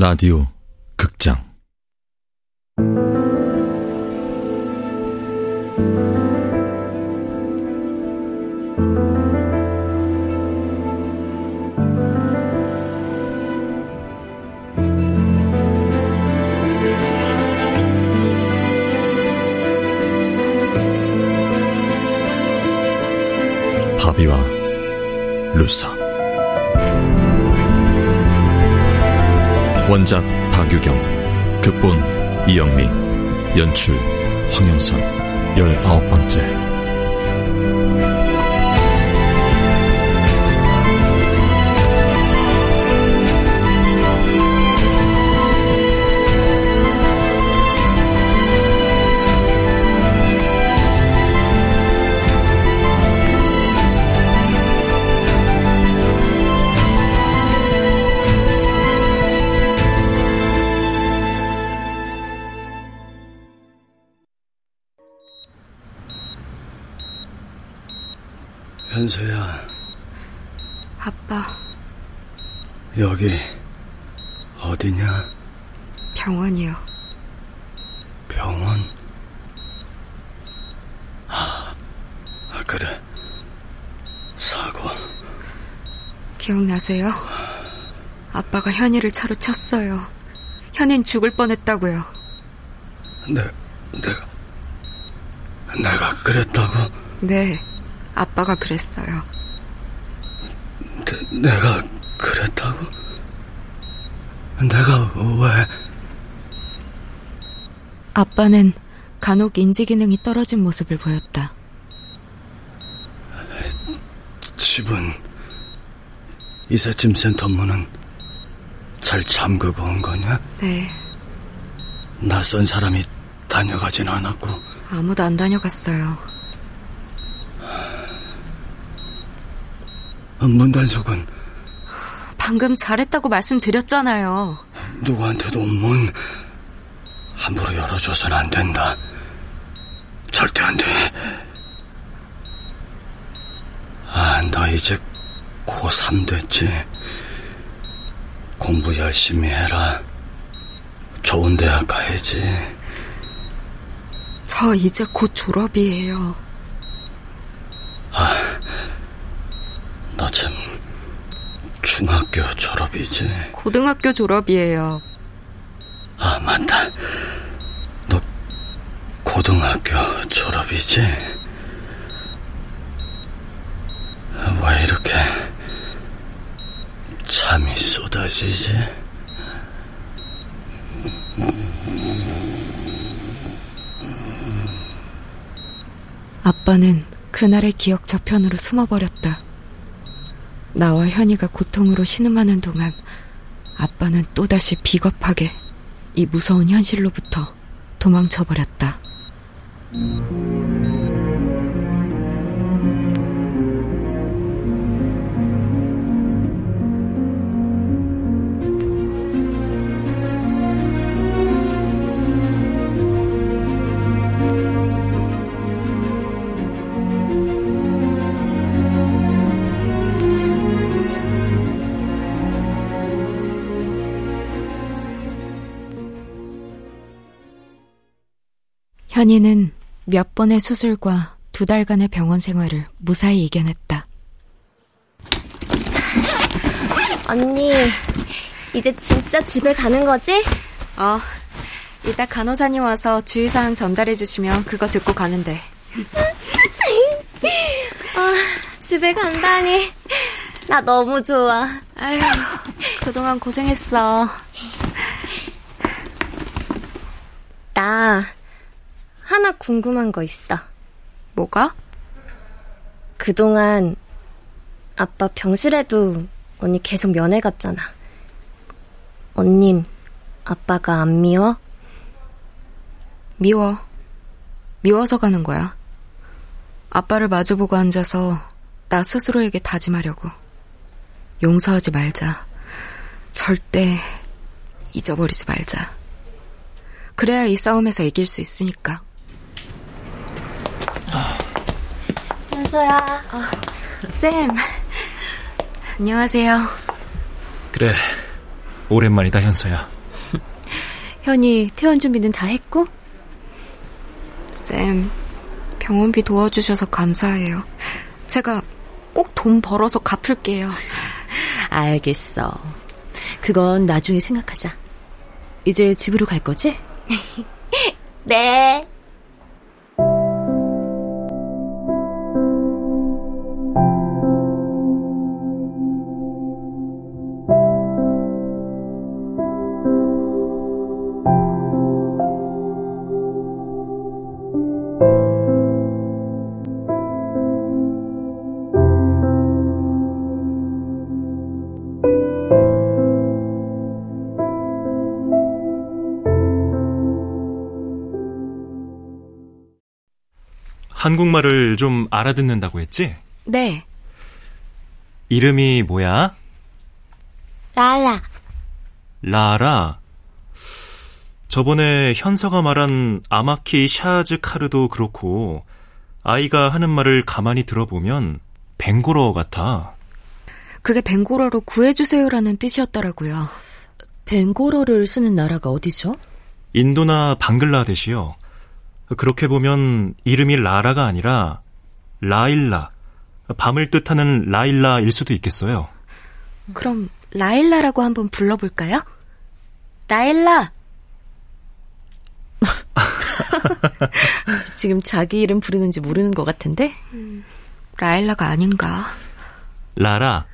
라디오 극장. 바비와 루사 원작 박유경 극본 이영미 연출 황영선. 열아홉 번째 현서야. 아빠. 여기 어디냐? 병원이요. 병원? 아, 그래. 사고. 기억나세요? 아빠가 현이를 차로 쳤어요. 현인 죽을 뻔했다고요. 내, 내가, 내가 그랬다고? 네. 아빠가 그랬어요. 내, 내가 그랬다고? 내가 왜? 아빠는 간혹 인지 기능이 떨어진 모습을 보였다. 집은 이삿짐 센터 문은 잘 잠그고 온 거냐? 네. 낯선 사람이 다녀가진 않았고 아무도 안 다녀갔어요. 문단속은 방금 잘했다고 말씀드렸잖아요. 누구한테도 문 함부로 열어줘선 안 된다. 절대 안 돼. 아, 너 이제 고3 됐지? 공부 열심히 해라. 좋은 대학 가야지. 저 이제 곧 졸업이에요. 아, 너 참 중학교 졸업이지. 고등학교 졸업이에요. 아, 맞다. 너 고등학교 졸업이지? 왜 이렇게 잠이 쏟아지지? 아빠는 그날의 기억 저편으로 숨어버렸다. 나와 현이가 고통으로 신음하는 동안 아빠는 또다시 비겁하게 이 무서운 현실로부터 도망쳐버렸다. 현이는 몇 번의 수술과 두 달간의 병원 생활을 무사히 이겨냈다. 언니, 이제 진짜 집에 가는 거지? 어, 이따 간호사님 와서 주의사항 전달해 주시면 그거 듣고 가는데. 아, 집에 간다니. 나 너무 좋아. 아휴, 그동안 고생했어. 나 하나 궁금한 거 있어. 뭐가? 그동안 아빠 병실에도 언니 계속 면회 갔잖아. 언닌 아빠가 안 미워? 미워. 미워서 가는 거야. 아빠를 마주보고 앉아서 나 스스로에게 다짐하려고. 용서하지 말자. 절대 잊어버리지 말자. 그래야 이 싸움에서 이길 수 있으니까. 서야. 어, 쌤. 안녕하세요. 그래. 오랜만이다, 현서야. 현이 퇴원 준비는 다 했고? 쌤, 병원비 도와주셔서 감사해요. 제가 꼭 돈 벌어서 갚을게요. 알겠어. 그건 나중에 생각하자. 이제 집으로 갈 거지? 네. 한국말을 좀 알아듣는다고 했지? 네, 이름이 뭐야? 라라. 라라. 저번에 현서가 말한 아마키 샤즈 카르도 그렇고 아이가 하는 말을 가만히 들어보면 벵고러 같아. 그게 벵고러로 구해주세요라는 뜻이었더라고요. 벵고러를 쓰는 나라가 어디죠? 인도나 방글라데시요. 그렇게 보면 이름이 라라가 아니라 라일라, 밤을 뜻하는 라일라일 수도 있겠어요. 그럼 라일라라고 한번 불러볼까요? 라일라! 지금 자기 이름 부르는지 모르는 것 같은데? 라일라가 아닌가. 라라,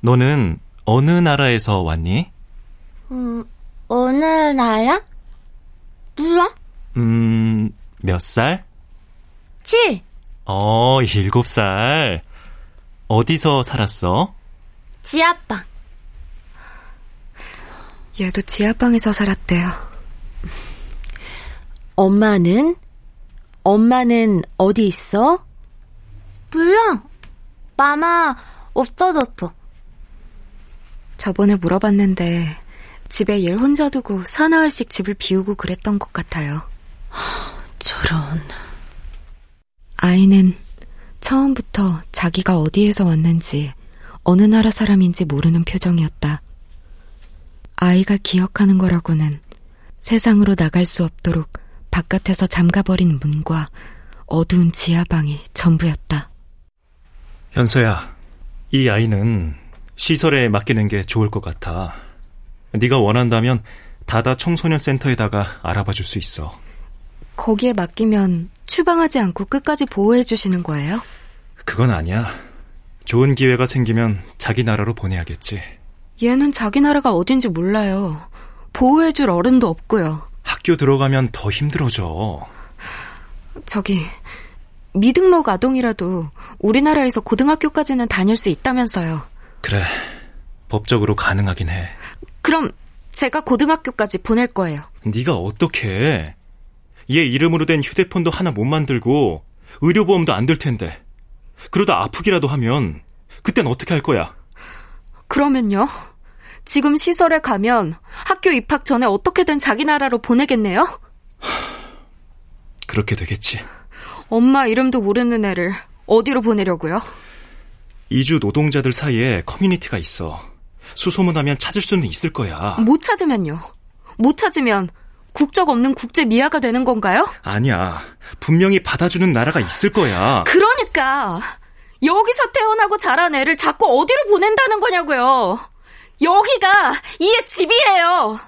너는 어느 나라에서 왔니? 음, 어느 나라? 몰라? 음, 몇 살? 칠. 어, 일곱 살. 어디서 살았어? 지아빠. 얘도 지하방에서 살았대요. 엄마는? 엄마는 어디 있어? 몰라. 마마 없어졌어. 저번에 물어봤는데 집에 얘 혼자 두고 사나흘씩 집을 비우고 그랬던 것 같아요. 저런. 아이는 처음부터 자기가 어디에서 왔는지 어느 나라 사람인지 모르는 표정이었다. 아이가 기억하는 거라고는 세상으로 나갈 수 없도록 바깥에서 잠가버린 문과 어두운 지하방이 전부였다. 현서야, 이 아이는 시설에 맡기는 게 좋을 것 같아. 네가 원한다면 다다 청소년 센터에다가 알아봐 줄 수 있어. 거기에 맡기면 추방하지 않고 끝까지 보호해 주시는 거예요? 그건 아니야. 좋은 기회가 생기면 자기 나라로 보내야겠지. 얘는 자기 나라가 어딘지 몰라요. 보호해 줄 어른도 없고요. 학교 들어가면 더 힘들어져. 저기 미등록 아동이라도 우리나라에서 고등학교까지는 다닐 수 있다면서요. 그래, 법적으로 가능하긴 해. 그럼 제가 고등학교까지 보낼 거예요. 네가 어떻게 해? 얘 이름으로 된 휴대폰도 하나 못 만들고 의료보험도 안 될 텐데. 그러다 아프기라도 하면 그땐 어떻게 할 거야? 그러면요? 지금 시설에 가면 학교 입학 전에 어떻게든 자기 나라로 보내겠네요? 그렇게 되겠지. 엄마 이름도 모르는 애를 어디로 보내려고요? 이주 노동자들 사이에 커뮤니티가 있어. 수소문하면 찾을 수는 있을 거야. 못 찾으면요? 못 찾으면 국적 없는 국제 미아가 되는 건가요? 아니야. 분명히 받아주는 나라가 있을 거야. 그러니까 여기서 태어나고 자란 애를 자꾸 어디로 보낸다는 거냐고요. 여기가 이의 집이에요.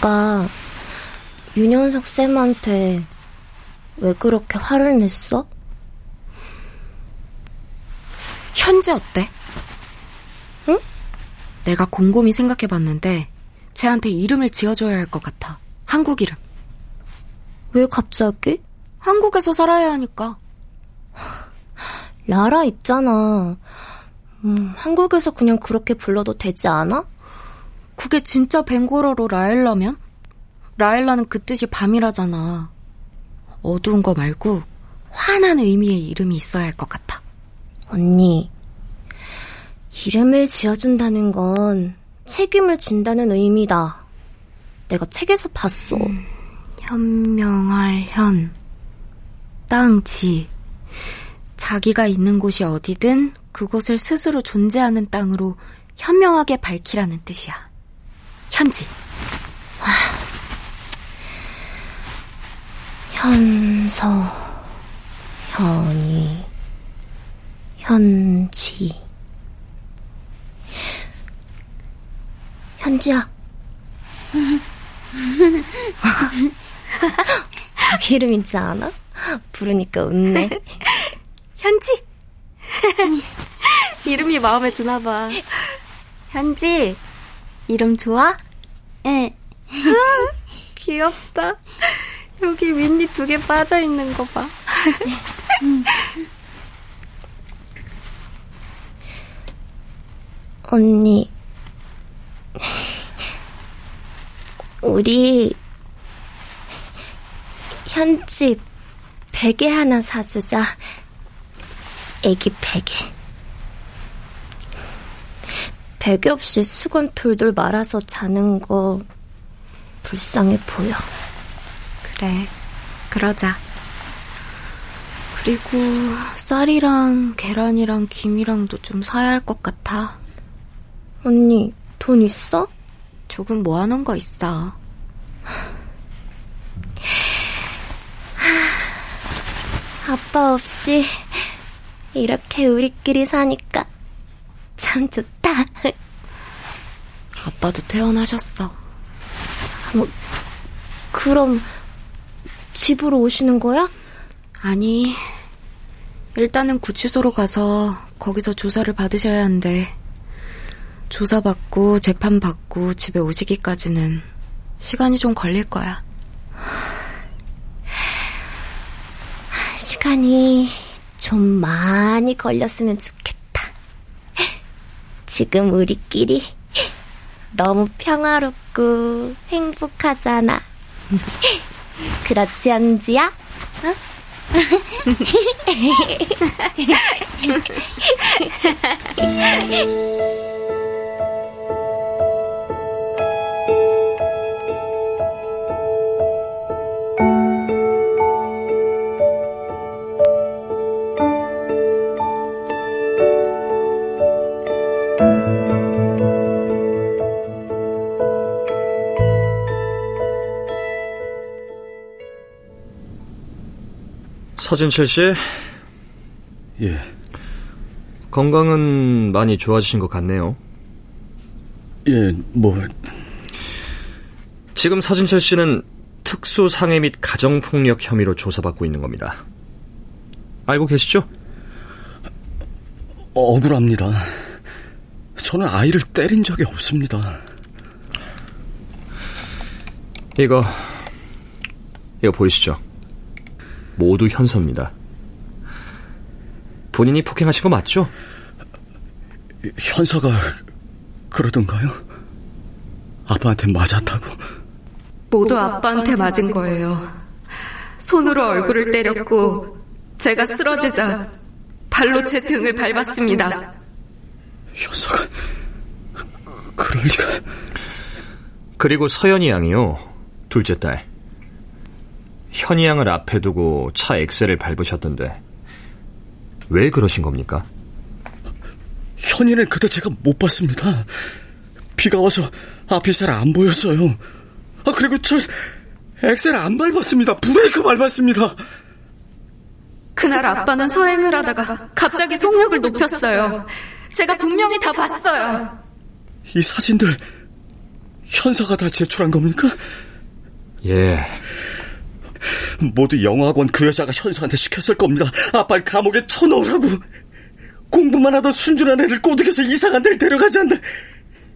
아까 윤현석 쌤한테 왜 그렇게 화를 냈어? 현지 어때? 응? 내가 곰곰이 생각해봤는데 쟤한테 이름을 지어줘야 할 것 같아. 한국 이름. 왜 갑자기? 한국에서 살아야 하니까. 라라 있잖아. 음, 한국에서 그냥 그렇게 불러도 되지 않아? 그게 진짜 벵고러로 라엘라면? 라엘라는 그 뜻이 밤이라잖아. 어두운 거 말고 환한 의미의 이름이 있어야 할 것 같아. 언니, 이름을 지어준다는 건 책임을 진다는 의미다. 내가 책에서 봤어. 음, 현명할 현. 땅지. 자기가 있는 곳이 어디든 그곳을 스스로 존재하는 땅으로 현명하게 밝히라는 뜻이야. 현지. 아, 현서, 현이, 현지. 현지야. 자기 이름 있지 않아? 부르니까 웃네. 현지. 이름이 마음에 드나 봐. 현지, 이름 좋아? 응. 귀엽다. 여기 윗니 두 개 빠져 있는 거 봐. 언니, 우리 현지 베개 하나 사주자. 애기 베개. 베개 없이 수건 돌돌 말아서 자는 거 불쌍해 보여. 그래, 그러자. 그리고 쌀이랑 계란이랑 김이랑도 좀 사야 할 것 같아. 언니, 돈 있어? 조금 모아놓은 거 있어. 아빠 없이 이렇게 우리끼리 사니까 참 좋다. 아빠도 퇴원하셨어. 뭐, 그럼 집으로 오시는 거야? 아니, 일단은 구치소로 가서 거기서 조사를 받으셔야 한대. 조사받고 재판받고 집에 오시기까지는 시간이 좀 걸릴 거야. 시간이 좀 많이 걸렸으면 좋겠다. 지금 우리끼리 너무 평화롭고 행복하잖아. 그렇지, 언지야? 어? 서진철 씨? 예. 건강은 많이 좋아지신 것 같네요. 예, 뭐. 지금 서진철 씨는 특수상해 및 가정폭력 혐의로 조사받고 있는 겁니다. 알고 계시죠? 억울합니다. 저는 아이를 때린 적이 없습니다. 이거, 이거 보이시죠? 모두 현서입니다. 본인이 폭행하신 거 맞죠? 현서가 그러던가요? 아빠한테 맞았다고? 모두 아빠한테 맞은 거예요. 손으로 얼굴을 때렸고 제가 쓰러지자 발로 제 등을 밟았습니다. 현서가 그럴 리가... 그리고 서연이 양이요. 둘째 딸. 현이 양을 앞에 두고 차 엑셀을 밟으셨던데 왜 그러신 겁니까? 현이는 그때 제가 못 봤습니다. 비가 와서 앞이 잘 안 보였어요. 아 그리고 저 엑셀 안 밟았습니다. 브레이크 밟았습니다. 그날 아빠는 서행을 하다가 갑자기 속력을 높였어요. 제가 분명히 다 봤어요. 이 사진들 현서가 다 제출한 겁니까? 예. 모두 영어학원 그 여자가 현서한테 시켰을 겁니다. 아빠를 감옥에 쳐넣으라고. 공부만 하던 순준한 애를 꼬드겨서 이상한 데를 데려가지 않는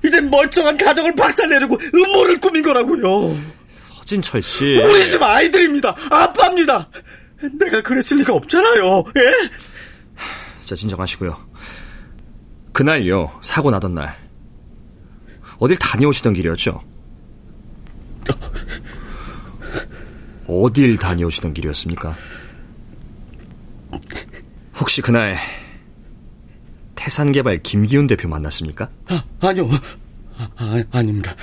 이제 멀쩡한 가정을 박살내려고 음모를 꾸민 거라고요. 서진철 씨. 우리 집 아이들입니다. 아빠입니다. 내가 그랬을 리가 없잖아요. 예? 자, 진정하시고요. 그날요, 사고 나던 날. 어딜 다녀오시던 길이었죠? 어딜 다녀오시던 길이었습니까? 혹시 그날 태산개발 김기훈 대표 만났습니까? 아, 아니요. 아, 아, 아닙니다.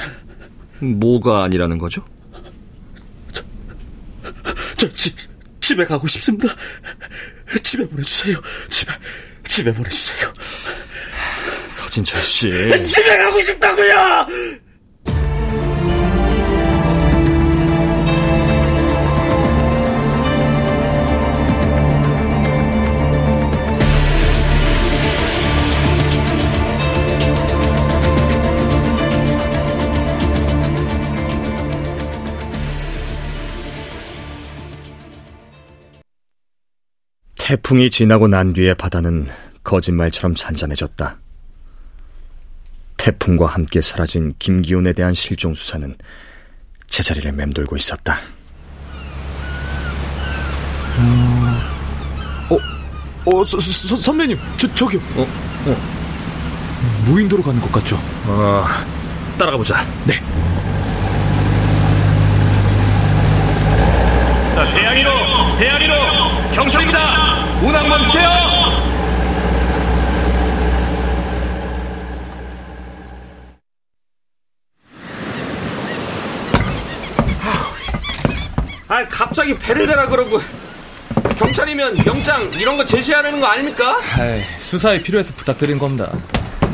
뭐가 아니라는 거죠? 저 지, 집에 가고 싶습니다. 집에 보내주세요. 집에, 집에 보내주세요. 서진철 씨. 집에 가고 싶다고요! 태풍이 지나고 난 뒤에 바다는 거짓말처럼 잔잔해졌다. 태풍과 함께 사라진 김기훈에 대한 실종 수사는 제자리를 맴돌고 있었다. 어, 어, 서, 서, 선배님, 저, 저기요. 어, 어. 무인도로 가는 것 같죠? 어, 따라가 보자. 네. 대하리로! 대하리로! 경찰입니다! 운항 멈추세요! 아, 갑자기 배를 대라 그러고 경찰이면 영장 이런 거 제시하라는 거 아닙니까? 에이, 수사에 필요해서 부탁드린 겁니다.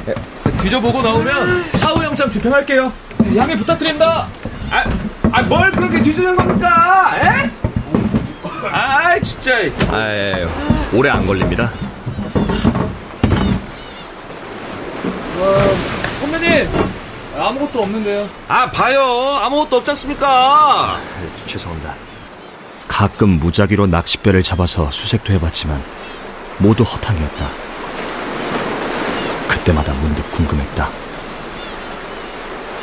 에, 뒤져보고 나오면 사후 영장 집행할게요. 양해 부탁드립니다. 아, 아, 뭘 그렇게 뒤지는 겁니까? 에? 아, 진짜. 아유, 오래 안 걸립니다. 선배님, 아무것도 없는데요. 아, 봐요. 아무것도 없지 않습니까? 죄송합니다. 가끔 무작위로 낚싯배를 잡아서 수색도 해봤지만 모두 허탕이었다. 그때마다 문득 궁금했다.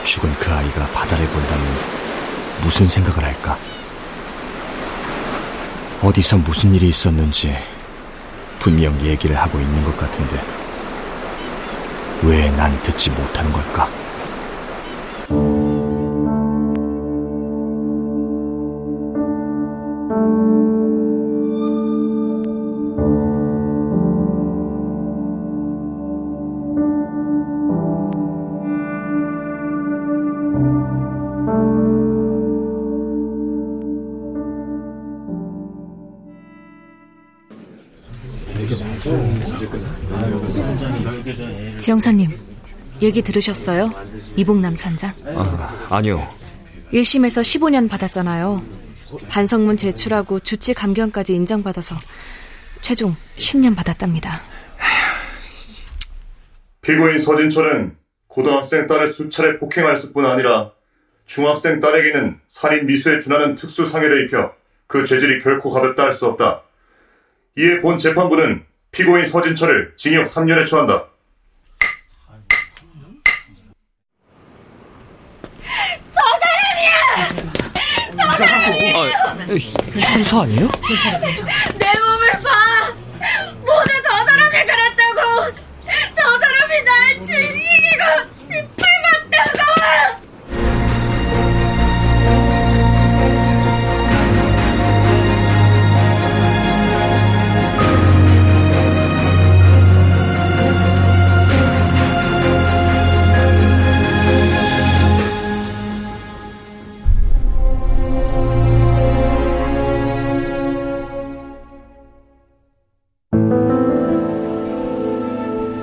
죽은 그 아이가 바다를 본다면 무슨 생각을 할까? 어디서 무슨 일이 있었는지 분명 얘기를 하고 있는 것 같은데 왜 난 듣지 못하는 걸까? 지영사님, 얘기 들으셨어요? 이봉남 천장. 아, 아니요. 1심에서 15년 받았잖아요. 반성문 제출하고 주치 감경까지 인정받아서 최종 10년 받았답니다. 피고인 서진철은 고등학생 딸을 수차례 폭행하였을 뿐 아니라 중학생 딸에게는 살인 미수에 준하는 특수 상해를 입혀 그 죄질이 결코 가볍다 할 수 없다. 이에 본 재판부는 피고인 서진철을 징역 3년에 처한다. 형사 아니에요? 내 몸을 봐!